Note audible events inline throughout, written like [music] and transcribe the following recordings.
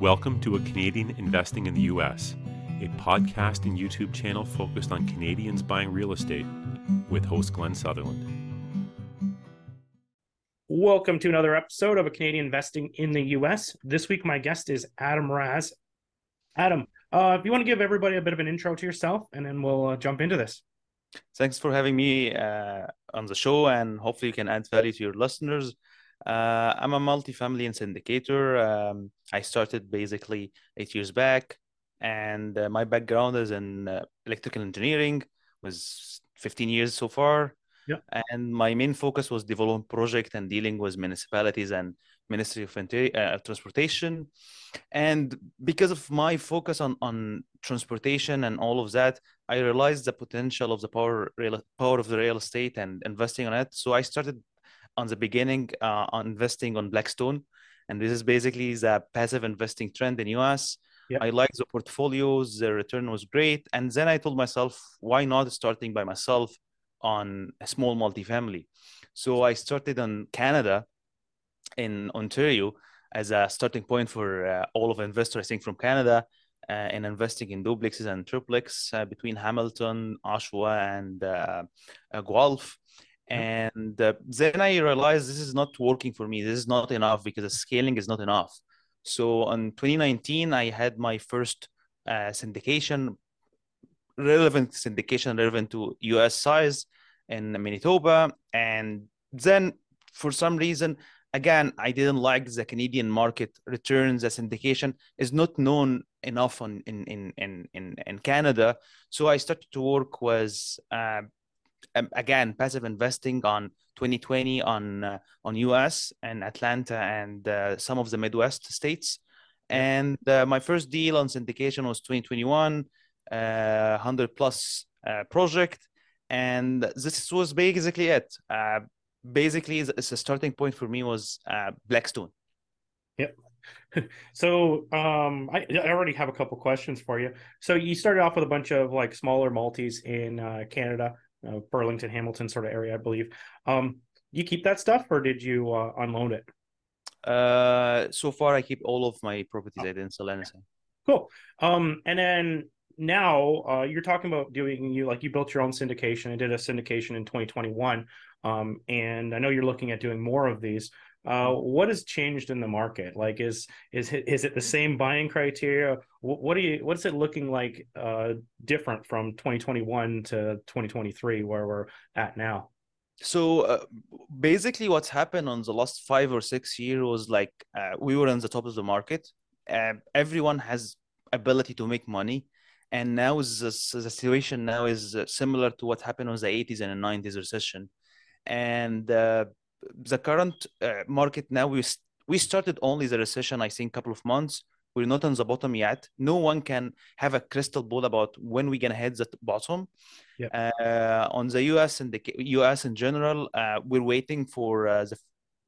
Welcome to A Canadian Investing in the U.S., a podcast and YouTube channel focused on Canadians buying real estate with host Glenn Sutherland. Welcome to another episode of A Canadian Investing in the U.S. This week, my guest is Adam Ras. Adam, uh, if you want to give everybody a bit of an intro to yourself, and then we'll uh, jump into this. Thanks for having me uh, on the show, and hopefully, you can add value to your listeners. Uh, I'm a multifamily and syndicator. Um, I started basically eight years back, and uh, my background is in uh, electrical engineering. Was 15 years so far. Yeah. And my main focus was development project and dealing with municipalities and Ministry of uh, Transportation. And because of my focus on on transportation and all of that, I realized the potential of the power real, power of the real estate and investing on it. So I started on the beginning uh, on investing on Blackstone, and this is basically the passive investing trend in US. Yep. I like the portfolios, the return was great, and then I told myself, why not starting by myself on a small multifamily? So I started on Canada, in Ontario, as a starting point for uh, all of investors, I think, from Canada. Uh, in investing in duplexes and triplex uh, between Hamilton, Oshawa, and uh, uh, Guelph. And uh, then I realized this is not working for me. This is not enough because the scaling is not enough. So in 2019, I had my first uh, syndication, relevant syndication, relevant to US size in Manitoba. And then for some reason, again, I didn't like the Canadian market returns. The syndication is not known enough on, in, in, in, in, in Canada. So I started to work with uh, um, again passive investing on 2020 on uh, on US and Atlanta and uh, some of the Midwest states. And uh, my first deal on syndication was 2021, 100 uh, plus uh, project, and this was basically it. Uh, basically, it's a starting point for me was Blackstone. Yep. [laughs] so um, I, I, already have a couple questions for you. So you started off with a bunch of like smaller multis in uh, Canada uh, Burlington, Hamilton sort of area, I believe. Um, you keep that stuff, or did you uh, unload it? Uh, so far I keep all of my properties. Oh. I didn't sell anything. Cool. Um, and then now uh, you're talking about doing you like you built your own syndication. I did a syndication in 2021. Um, and I know you're looking at doing more of these. Uh, what has changed in the market? Like, is is is it the same buying criteria? What, do you what's it looking like uh, different from 2021 to 2023, where we're at now? So uh, basically, what's happened on the last five or six years was like uh, we were on the top of the market. Uh, everyone has ability to make money, and now is the situation now is uh, similar to what happened on the 80s and the 90s recession, and the current uh, market now we we started only the recession i think a couple of months. We're not on the bottom yet. No one can have a crystal ball about when we're going to hit the bottom. Yep. uh, on the us and the us in general uh, we're waiting for uh, the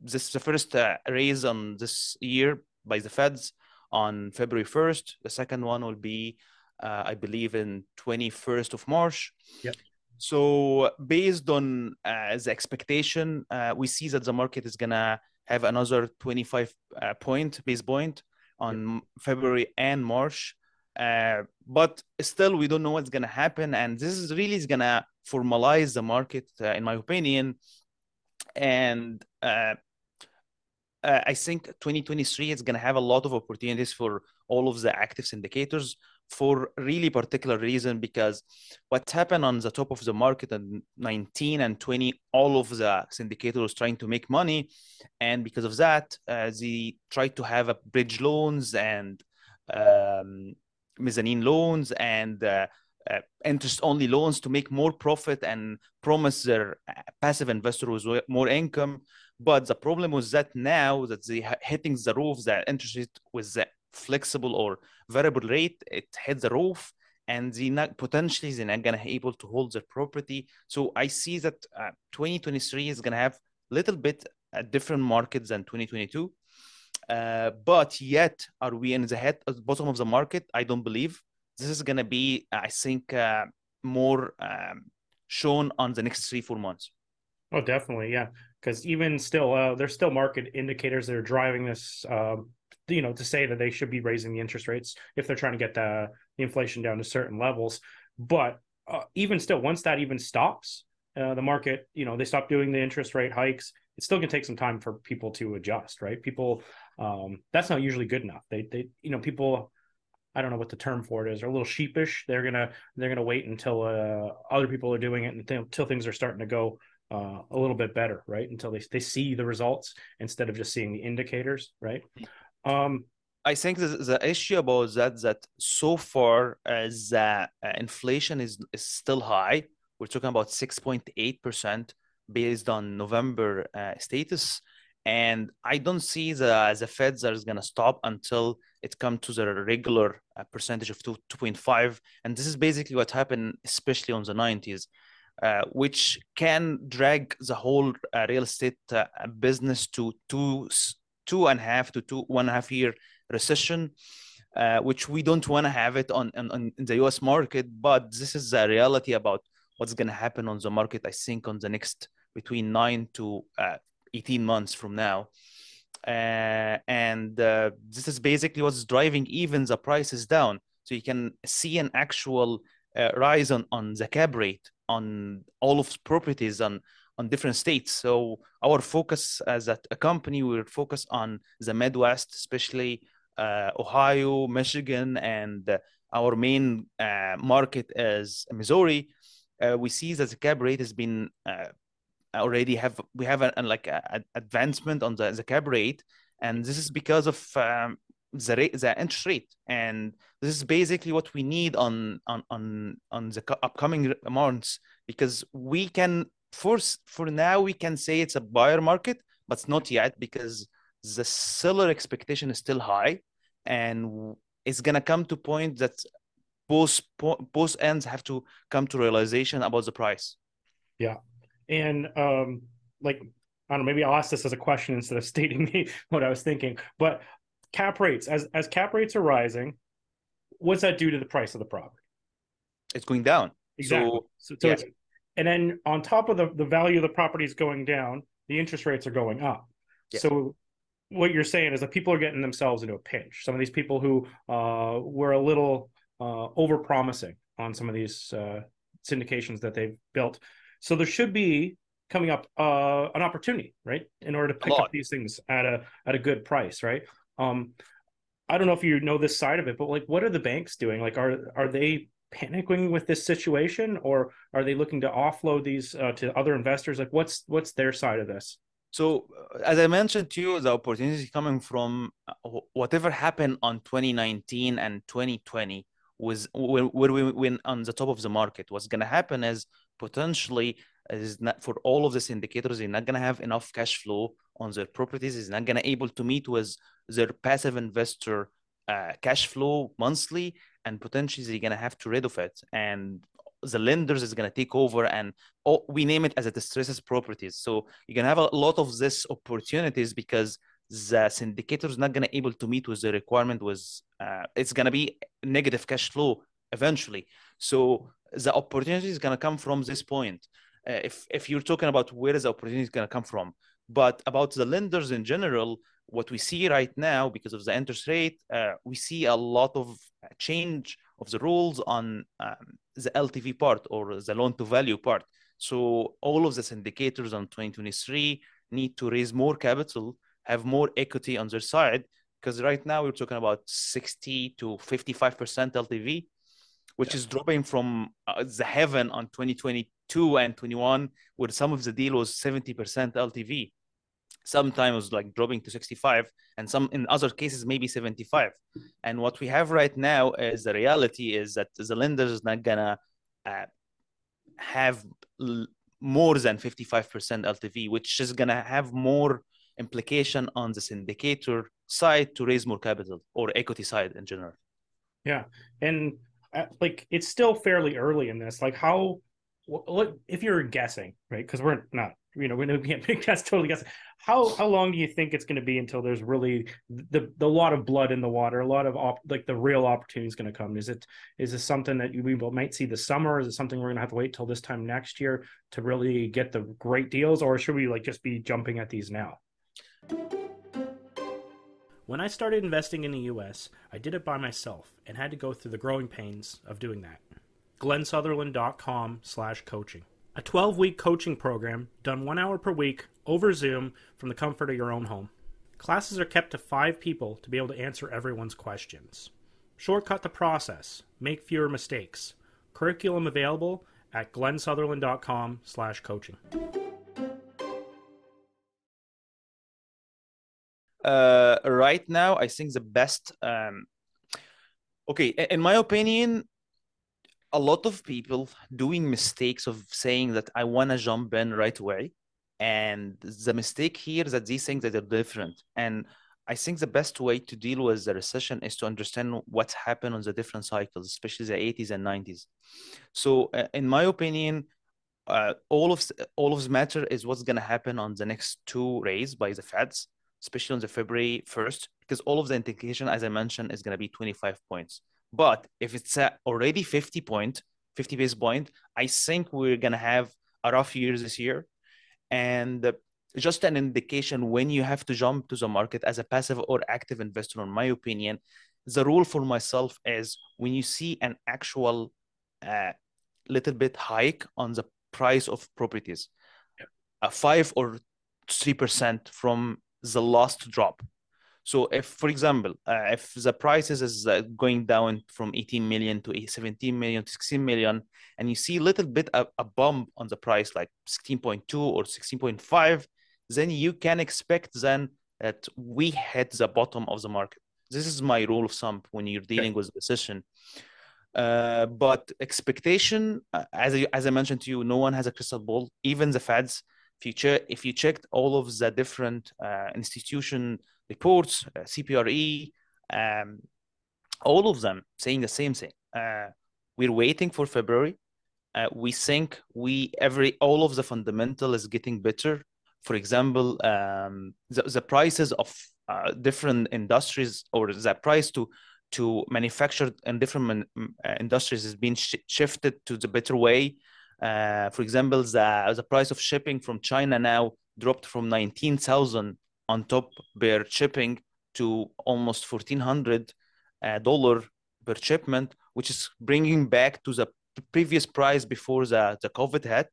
this the first uh, raise on this year by the feds on february 1st the second one will be uh, i believe in 21st of march. Yep. So based on uh, the expectation, uh, we see that the market is gonna have another 25 uh, point base point on February and March. Uh, but still, we don't know what's gonna happen, and this is really is gonna formalize the market, uh, in my opinion. And uh, I think 2023 is gonna have a lot of opportunities for all of the active syndicators for really particular reason because what happened on the top of the market in 19 and 20 all of the syndicators trying to make money. And because of that uh, they tried to have bridge loans and um, mezzanine loans and uh, uh, interest only loans to make more profit and promise their uh, passive investors more income. But the problem was that now that they hitting the roof that interest rate with the flexible or variable rate, it hits the roof and not potentially they're not gonna be able to hold their property. So I see that uh, 2023 is gonna have a little bit a different market than 2022. Uh, but yet, are we in the head at the bottom of the market? I don't believe this is gonna be. I think uh, more um, shown on the next three four months. Oh, definitely, yeah. Because even still, uh, there's still market indicators that are driving this um, you know to say that they should be raising the interest rates if they're trying to get the, the inflation down to certain levels. But uh, even still, once that even stops, uh, the market, you know, they stop doing the interest rate hikes. It's still going to take some time for people to adjust, right? People, um, that's not usually good enough. They, they, you know, people, I don't know what the term for it is, are a little sheepish. They're gonna, they're gonna wait until uh, other people are doing it until things are starting to go uh, a little bit better, right? Until they they see the results instead of just seeing the indicators, right? Um, I think the, the issue about that that so far as uh, inflation is is still high. We're talking about six point eight percent based on November uh, status, and I don't see the the Feds are going to stop until it comes to the regular uh, percentage of two two point five, and this is basically what happened, especially on the nineties. Uh, which can drag the whole uh, real estate uh, business to two two and a half to two one and a half year recession, uh, which we don't want to have it on, on, on, the US market. But this is the reality about what's going to happen on the market, I think, on the next between nine to uh, 18 months from now. Uh, and uh, this is basically what's driving even the prices down. So you can see an actual uh, rise on, on the cap rate on all of properties on on different states. So our focus as a, a company, we're focused on the Midwest, especially uh, Ohio, Michigan, and uh, our main uh, market is Missouri. Uh, we see that the cap rate has been uh, already have we have a, a like an advancement on the, the cap rate, and this is because of um, the rate, the interest rate, and this is basically what we need on on on on the upcoming months because we can for for now we can say it's a buyer market, but not yet because the seller expectation is still high, and it's gonna come to point that both both ends have to come to realization about the price. Yeah, and um, like I don't know, maybe I'll ask this as a question instead of [laughs] stating me what I was thinking. But cap rates, as as cap rates are rising, what's that do to the price of the property? It's going down. Exactly. So, so, so yeah. it's and then on top of the, the value of the property is going down, the interest rates are going up. Yeah. So what you're saying is that people are getting themselves into a pinch. Some of these people who uh, were a little uh, over promising on some of these uh, syndications that they've built. So there should be coming up uh, an opportunity, right, in order to pick up these things at a at a good price, right? Um, I don't know if you know this side of it, but like, what are the banks doing? Like, are are they panicking with this situation, or are they looking to offload these uh, to other investors? Like, what's what's their side of this? So, uh, as I mentioned to you, the opportunity is coming from uh, whatever happened on 2019 and 2020 was where we went on the top of the market. What's going to happen is potentially is not for all of these syndicators, they're not going to have enough cash flow on their properties. Is not going to able to meet with their passive investor uh, cash flow monthly and potentially they're gonna have to rid of it and the lenders is going to take over and oh, we name it as a distressed properties. So you're going to have a lot of this opportunities because the syndicator is not going to able to meet with the requirement was uh, it's going to be negative cash flow eventually. So the opportunity is going to come from this point. Uh, if if you're talking about where is the opportunity is going to come from but about the lenders in general what we see right now because of the interest rate, uh, we see a lot of change of the rules on um, the LTV part or the loan to value part. So all of these syndicators on 2023 need to raise more capital, have more equity on their side, because right now we're talking about 60 to 55% LTV, which yeah. is dropping from uh, the heaven on 2022 and 21, where some of the deal was 70% LTV sometimes like dropping to 65 and some in other cases maybe 75 and what we have right now is the reality is that the lender is not gonna uh, have l- more than 55% ltv which is gonna have more implication on the syndicator side to raise more capital or equity side in general. Yeah. And uh, like it's still fairly early in this. Like how what if you're guessing right? Because we're not you know, we can't [laughs] make that's totally guessing. How how long do you think it's going to be until there's really the the lot of blood in the water, a lot of op, like the real opportunity is going to come? Is it is this something that we might see this summer? Is it something we're going to have to wait till this time next year to really get the great deals, or should we like just be jumping at these now? When I started investing in the US, I did it by myself and had to go through the growing pains of doing that. GlennSutherland.com slash coaching. A 12 week coaching program done one hour per week over Zoom from the comfort of your own home. Classes are kept to five people to be able to answer everyone's questions. Shortcut the process, make fewer mistakes. Curriculum available at glennsutherland.com slash coaching. uh, right now, I think the best. Um, okay, in my opinion, a lot of people doing mistakes of saying that I want to jump in right away, and the mistake here is that these things that are different. And I think the best way to deal with the recession is to understand what's happened on the different cycles, especially the 80s and 90s. So, uh, in my opinion, uh, all of all of the matter is what's going to happen on the next two raise by the Feds especially on the February 1st, because all of the indication, as I mentioned, is going to be 25 points. But if it's already 50 point, 50 base point, I think we're going to have a rough year this year. And just an indication when you have to jump to the market as a passive or active investor, in my opinion, the rule for myself is when you see an actual uh, little bit hike on the price of properties, a five or three percent from the last drop. So if, for example, uh, if the prices is uh, going down from 18 million to 17 million to 16 million, and you see a little bit of a bump on the price, like 16.2 or 16.5, then you can expect then that we hit the bottom of the market. This is my rule of thumb when you're dealing okay. with a decision. Uh, but expectation, uh, as I, as I mentioned to you, no one has a crystal ball. Even the Feds, Future, if you checked all of the different uh, institution reports, uh, CBRE, um, all of them saying the same thing. Uh, we're waiting for February. Uh, we think we every all of the fundamental is getting better. For example, um, the, the prices of uh, different industries or the price to to manufacture in different uh, industries is being sh- shifted to the better way. Uh, for example, the, the price of shipping from China now dropped from 19,000 on top per shipping to almost 1,400 uh, dollar per shipment, which is bringing back to the previous price before the, the COVID hit.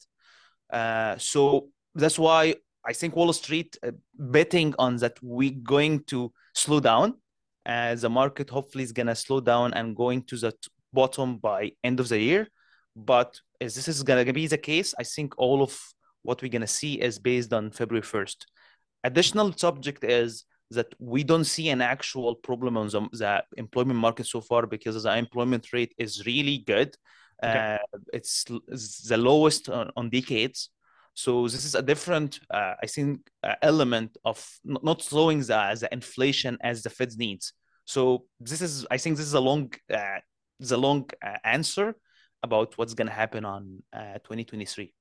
Uh, so that's why I think Wall Street uh, betting on that we're going to slow down. Uh, the market hopefully is gonna slow down and going to the bottom by end of the year. But is this is gonna be the case? I think all of what we're gonna see is based on February 1st. Additional subject is that we don't see an actual problem on the, the employment market so far because the employment rate is really good. Okay. Uh, it's, it's, the lowest on, on, decades. So this is a different, uh, I think, uh, element of not slowing the, the inflation as the Fed needs. So this is, I think, this is a long, uh, the long uh, answer about what's going to happen on uh, 2023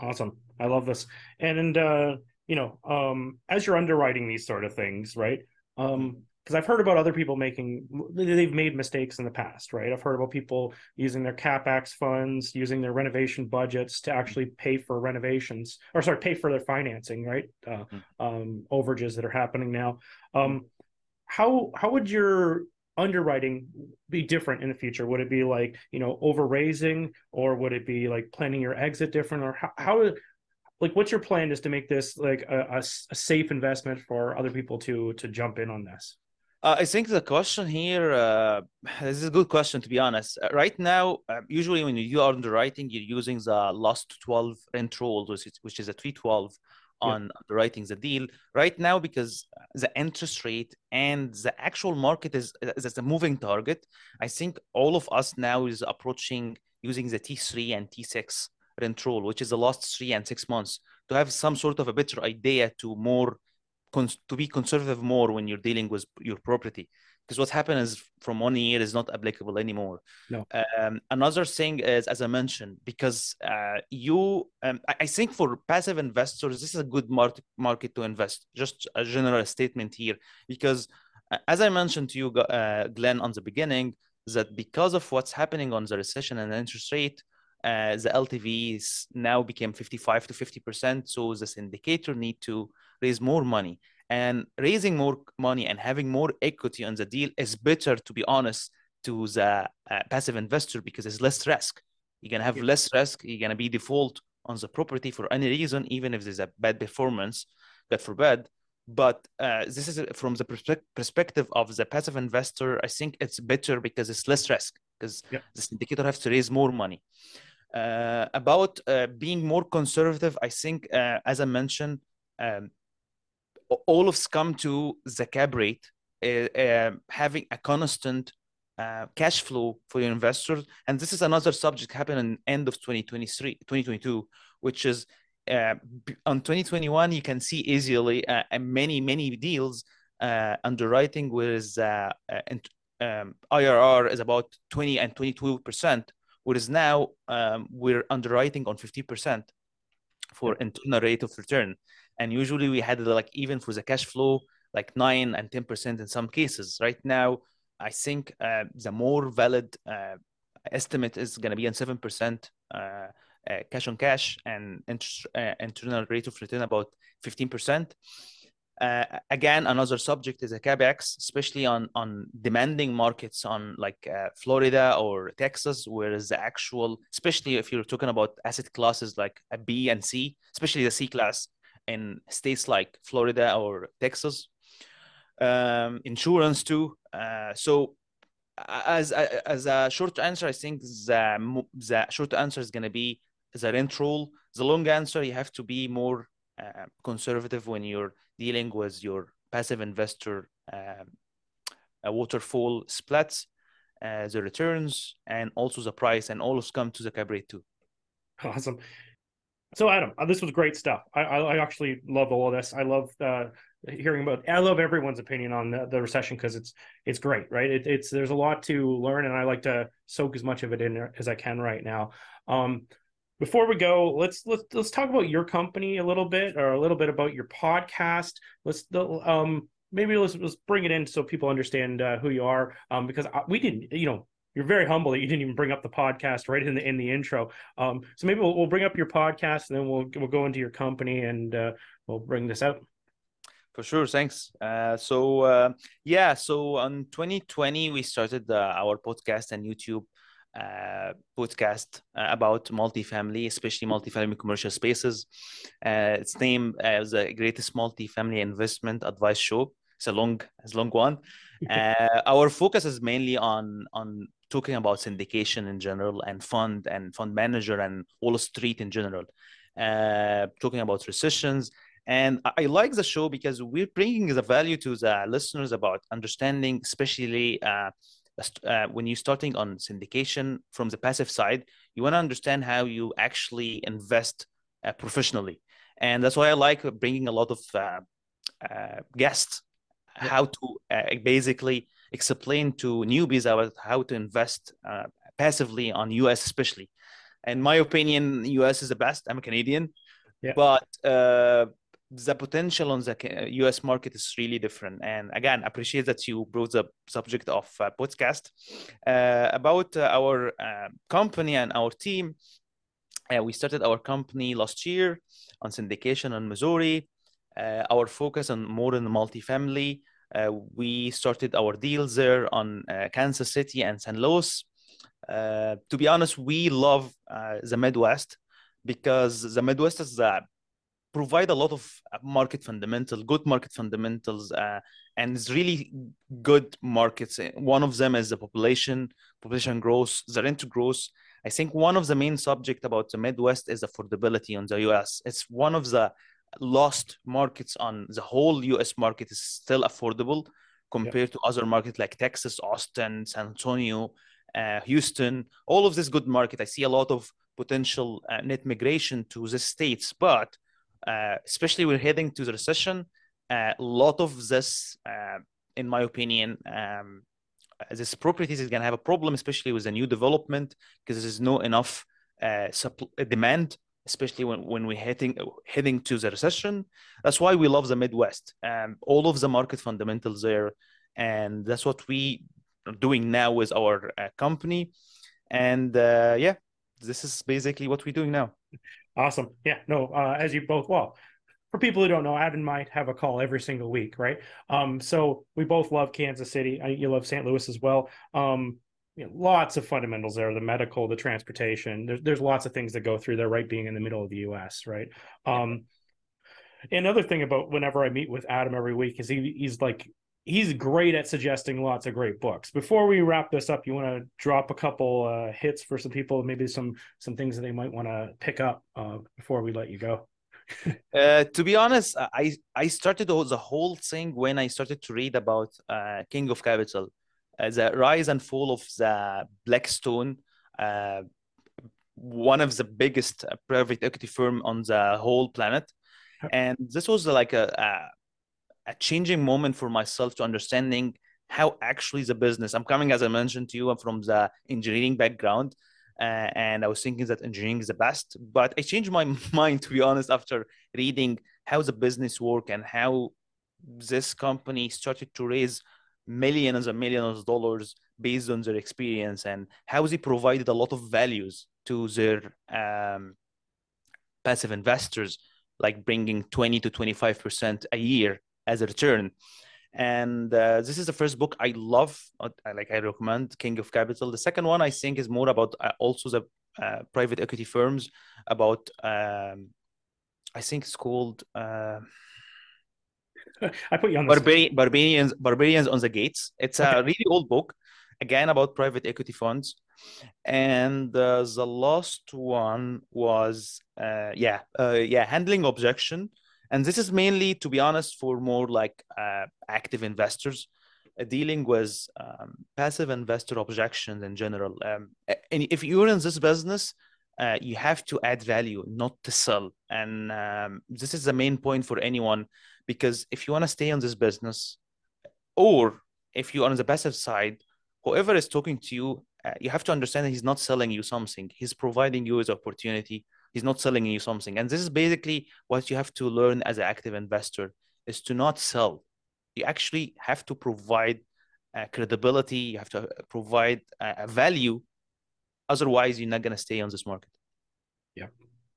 awesome i love this and uh you know um as you're underwriting these sort of things right um because I've heard about other people making they've made mistakes in the past, right? I've heard about people using their capex funds, using their renovation budgets to actually pay for renovations, or sorry, pay for their financing, right? Uh, mm-hmm. um, overages that are happening now. Um, how how would your underwriting be different in the future? Would it be like you know over raising, or would it be like planning your exit different, or how, how like what's your plan is to make this like a, a, a, safe investment for other people to to jump in on this? Uh, I think the question here, uh, this is a good question to be honest. Uh, right now, uh, usually when you do underwriting, you're using the last 12 rent roll, which is, which is a 312 on yeah. underwriting the deal right now because the interest rate and the actual market is is a moving target i think all of us now is approaching using the t3 and t6 rent roll which is the last three and six months to have some sort of a better idea to more to be conservative more when you're dealing with your property because what happened is from one year is not applicable anymore. No. Um, another thing is, as I mentioned, because uh, you, um, I, I, think for passive investors, this is a good market market to invest. Just a general statement here, because uh, as I mentioned to you, uh, Glenn, on the beginning, that because of what's happening on the recession and the interest rate, uh, the LTVs now became 55 to 50 percent. So this syndicator need to raise more money. and raising more money and having more equity on the deal is better to be honest to the uh, passive investor because it's less risk you're going to have yeah. less risk you're going to be default on the property for any reason even if there's a bad performance god forbid but uh, this is from the perspe- perspective of the passive investor i think it's better because it's less risk because yeah. the syndicator has to raise more money uh, about uh, being more conservative i think uh, as i mentioned um, all of come to the cap rate uh, having a constant uh, cash flow for your investors. And this is another subject happened in end of 2023 2022 which is uh, on 2021 you can see easily uh, many many deals uh, underwriting with uh, uh, um, IRR is about 20 and 22 percent, whereas now um, we're underwriting on 50 percent for internal rate of return, and usually we had like even for the cash flow like nine and 10 percent in some cases. Right now, I think uh, the more valid estimate is going to be on seven percent uh, cash on cash and uh, internal rate of return about 15%. Uh, again, another subject is a capex, especially on on demanding markets on like uh, Florida or Texas, whereas the actual, especially if you're talking about asset classes like a B and C, especially the C class in states like Florida or Texas, um, insurance too. Uh, so, as as a short answer, I think the the short answer is going to be the rent roll. The long answer, you have to be more uh, conservative when you're dealing with your passive investor um, waterfall splits, uh, the returns, and also the price, and all of come to the rate too. Awesome. So, Adam, uh, this was great stuff. I, I actually love all of this. I love uh, hearing about. I love everyone's opinion on the, the recession because it's it's great, right? It, it's there's a lot to learn, and I like to soak as much of it in as I can right now. Um, before we go let's let's let's talk about your company a little bit or a little bit about your podcast. Let's um maybe let's let's bring it in so people understand uh, who you are. Um because we didn't you know you're very humble that you didn't even bring up the podcast right in the in the intro. Um so maybe we'll, we'll bring up your podcast and then we'll we'll go into your company and uh, we'll bring this out. For sure. Thanks. Uh, so uh, yeah so on 2020 we started uh, our podcast and youtube uh, podcast uh, about multifamily, especially multifamily commercial spaces. Uh, it's named as the greatest multifamily investment advice show. It's a long, it's a long one. [laughs] Uh, our focus is mainly on on talking about syndication in general and fund and fund manager and Wall Street in general. Uh, talking about recessions. And I like the show because we're bringing the value to the listeners about understanding, especially uh, uh, when you're starting on syndication from the passive side, you want to understand how you actually invest uh, professionally, and that's why I like bringing a lot of uh, uh guests yeah. how to uh, basically explain to newbies about how to invest uh, passively on US, especially. In my opinion, US is the best. I'm a Canadian, yeah. but the potential on the US market is really different. And again, appreciate that you brought the subject of uh, podcast uh, about uh, our uh, company and our team. Uh, we started our company last year on syndication in Missouri. Uh, our focus on more than multifamily. we started our deals there on Kansas City and St. Louis. to be honest, we love the Midwest because the Midwest is the provide a lot of uh, market fundamentals, good market fundamentals, uh, and it's really good markets. One of them is the population, population growth, the rent growth. I think one of the main subject about the Midwest is affordability on the US. It's one of the lost markets on the whole US market is still affordable compared yeah. to other markets like Texas, Austin, San Antonio, uh, Houston, all of this good market. I see a lot of potential uh, net migration to the states, but uh, especially we're heading to the recession. Uh, a lot of this, uh, in my opinion, um, this properties is going to have a problem, especially with the new development, because there's no enough uh, demand, especially when, when we're heading heading to the recession. That's why we love the Midwest. Um, all of the market fundamentals there, and that's what we are doing now with our uh, company. And uh, yeah, this is basically what we're doing now. Awesome. Yeah. No. Uh, as you both well, for people who don't know, Adam might have a call every single week, right? Um, so we both love Kansas City. I, you love St. Louis as well. Um, you know, lots of fundamentals there the medical the transportation there's, there's lots of things that go through there right being in the middle of the us right um another thing about whenever i meet with adam every week is he, he's like he's great at suggesting lots of great books. Before we wrap this up you want to drop a couple uh, hits for some people maybe some some things that they might want to pick up uh, before we let you go? [laughs] Uh, to be honest i i started the whole thing when i started to read about uh, king of capital. Uh, the rise and fall of the Blackstone, uh, one of the biggest private equity firm on the whole planet. And this was like a, a, a changing moment for myself to understanding how actually the business. I'm coming, as I mentioned to you, I'm from the engineering background. Uh, and I was thinking that engineering is the best. But I changed my [laughs] mind, to be honest, after reading how the business work and how this company started to raise millions and millions of dollars based on their experience and how they provided a lot of values to their um, passive investors, like bringing 20 to 25% a year as a return. And uh, this is the first book I love. Uh, like I recommend King of Capital. The second one I think is more about uh, also the uh, private equity firms. About um, I think it's called uh, [laughs] I put you on Barbari- Barbarians Barbarians on the Gates. It's a really old book, again about private equity funds. And uh, the last one was uh, yeah uh, yeah handling objection, and this is mainly to be honest for more like uh, active investors. Uh, dealing with um, passive investor objections in general. Um, and if you're in this business, uh, you have to add value, not to sell. And um, this is the main point for anyone because if you want to stay on this business or if you are on the passive side whoever is talking to you uh, you have to understand that he's not selling you something he's providing you with opportunity he's not selling you something and this is basically what you have to learn as an active investor is to not sell you actually have to provide uh, credibility you have to uh, provide uh, value otherwise you're not going to stay on this market yeah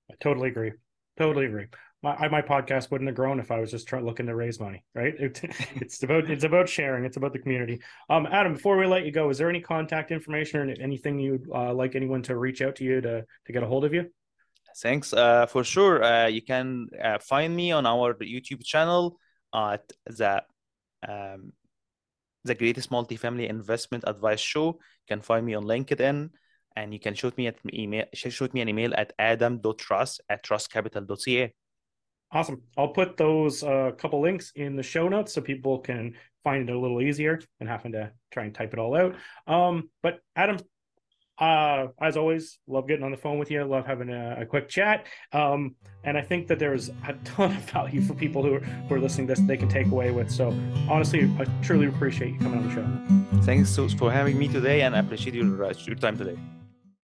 i totally agree totally agree my my podcast wouldn't have grown if I was just looking to raise money, right? [laughs] It, it's about it's about sharing. It's about the community. Um, Adam, before we let you go, is there any contact information or anything you'd uh, like anyone to reach out to you to to get a hold of you? Thanks. Uh, for sure. Uh, you can uh, find me on our YouTube channel at the um, the greatest multifamily investment advice show. You can find me on LinkedIn and you can shoot me at email shoot me an email at adam.truss at trusscapital.ca. Awesome. I'll put those uh, couple links in the show notes so people can find it a little easier than having to try and type it all out. Um, but Adam, uh, as always, love getting on the phone with you. Love having a, a quick chat. Um, and I think that there's a ton of [laughs] value for people who are, who are listening this they can take away with. So honestly, I truly appreciate you coming on the show. Thanks for having me today, and I appreciate your, uh, your time today.